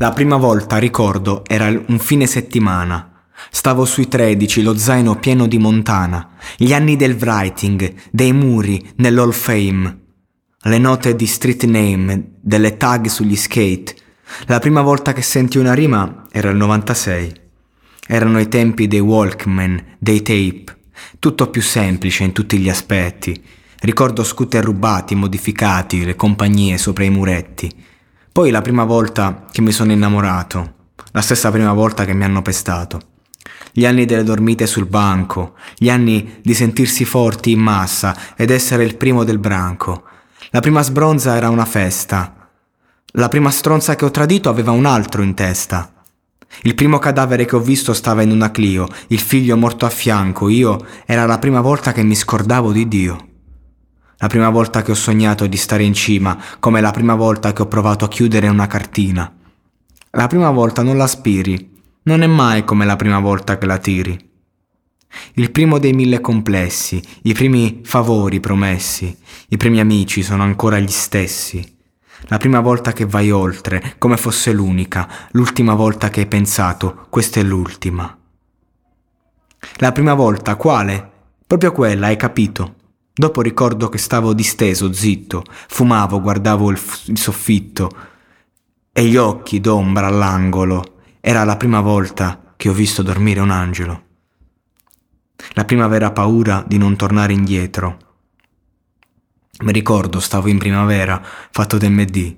La prima volta, ricordo, era un fine settimana. Stavo sui 13, lo zaino pieno di Montana, gli anni del writing, dei muri nell'Hall Fame, le note di street name, delle tag sugli skate. La prima volta che senti una rima era il 96. Erano i tempi dei Walkman, dei tape, tutto più semplice in tutti gli aspetti. Ricordo scooter rubati, modificati, le compagnie sopra i muretti. Poi la prima volta che mi sono innamorato, la stessa prima volta che mi hanno pestato. Gli anni delle dormite sul banco, gli anni di sentirsi forti in massa ed essere il primo del branco. La prima sbronza era una festa. La prima stronza che ho tradito aveva un altro in testa. Il primo cadavere che ho visto stava in una Clio, il figlio morto a fianco, io era la prima volta che mi scordavo di Dio. La prima volta che ho sognato di stare in cima, come la prima volta che ho provato a chiudere una cartina. La prima volta non la aspiri, non è mai come la prima volta che la tiri. Il primo dei mille complessi, i primi favori promessi, i primi amici sono ancora gli stessi. La prima volta che vai oltre, come fosse l'unica, l'ultima volta che hai pensato, questa è l'ultima. La prima volta, quale? Proprio quella, hai capito? Dopo ricordo che stavo disteso, zitto, fumavo, guardavo il, f- il soffitto e gli occhi d'ombra all'angolo. Era la prima volta che ho visto dormire un angelo. La prima vera paura di non tornare indietro. Mi ricordo, stavo in primavera, fatto d'MD.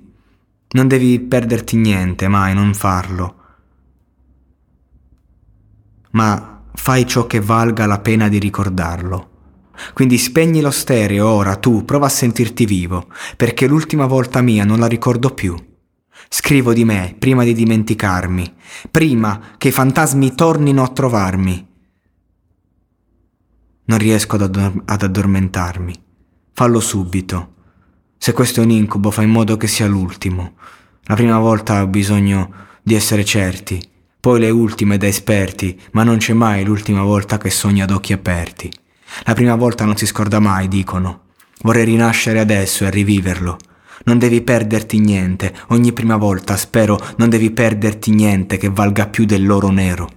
Non devi perderti niente, mai, non farlo. Ma fai ciò che valga la pena di ricordarlo. Quindi spegni lo stereo ora, tu, prova a sentirti vivo, perché l'ultima volta mia non la ricordo più. Scrivo di me prima di dimenticarmi, prima che i fantasmi tornino a trovarmi. Non riesco ad, addor- ad addormentarmi. Fallo subito. Se questo è un incubo, fai in modo che sia l'ultimo. La prima volta ho bisogno di essere certi, poi le ultime da esperti, ma non c'è mai l'ultima volta che sogno ad occhi aperti. La prima volta non si scorda mai, dicono. Vorrei rinascere adesso e riviverlo. Non devi perderti niente, ogni prima volta, spero, non devi perderti niente che valga più dell'oro nero.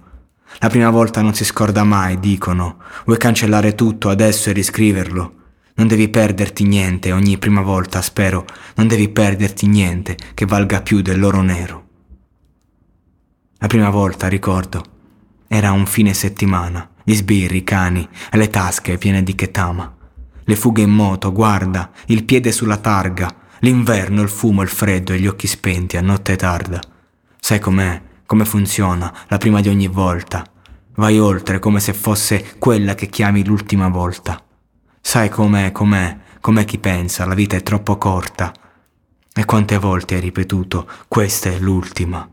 La prima volta non si scorda mai, dicono. Vuoi cancellare tutto adesso e riscriverlo? Non devi perderti niente, ogni prima volta, spero, non devi perderti niente che valga più dell'oro nero. La prima volta, ricordo, era un fine settimana gli sbirri, i cani, le tasche piene di ketama. Le fughe in moto, guarda, il piede sulla targa, l'inverno, il fumo, il freddo e gli occhi spenti a notte tarda. Sai com'è, come funziona, la prima di ogni volta. Vai oltre come se fosse quella che chiami l'ultima volta. Sai com'è, com'è, com'è chi pensa, la vita è troppo corta. E quante volte hai ripetuto, questa è l'ultima.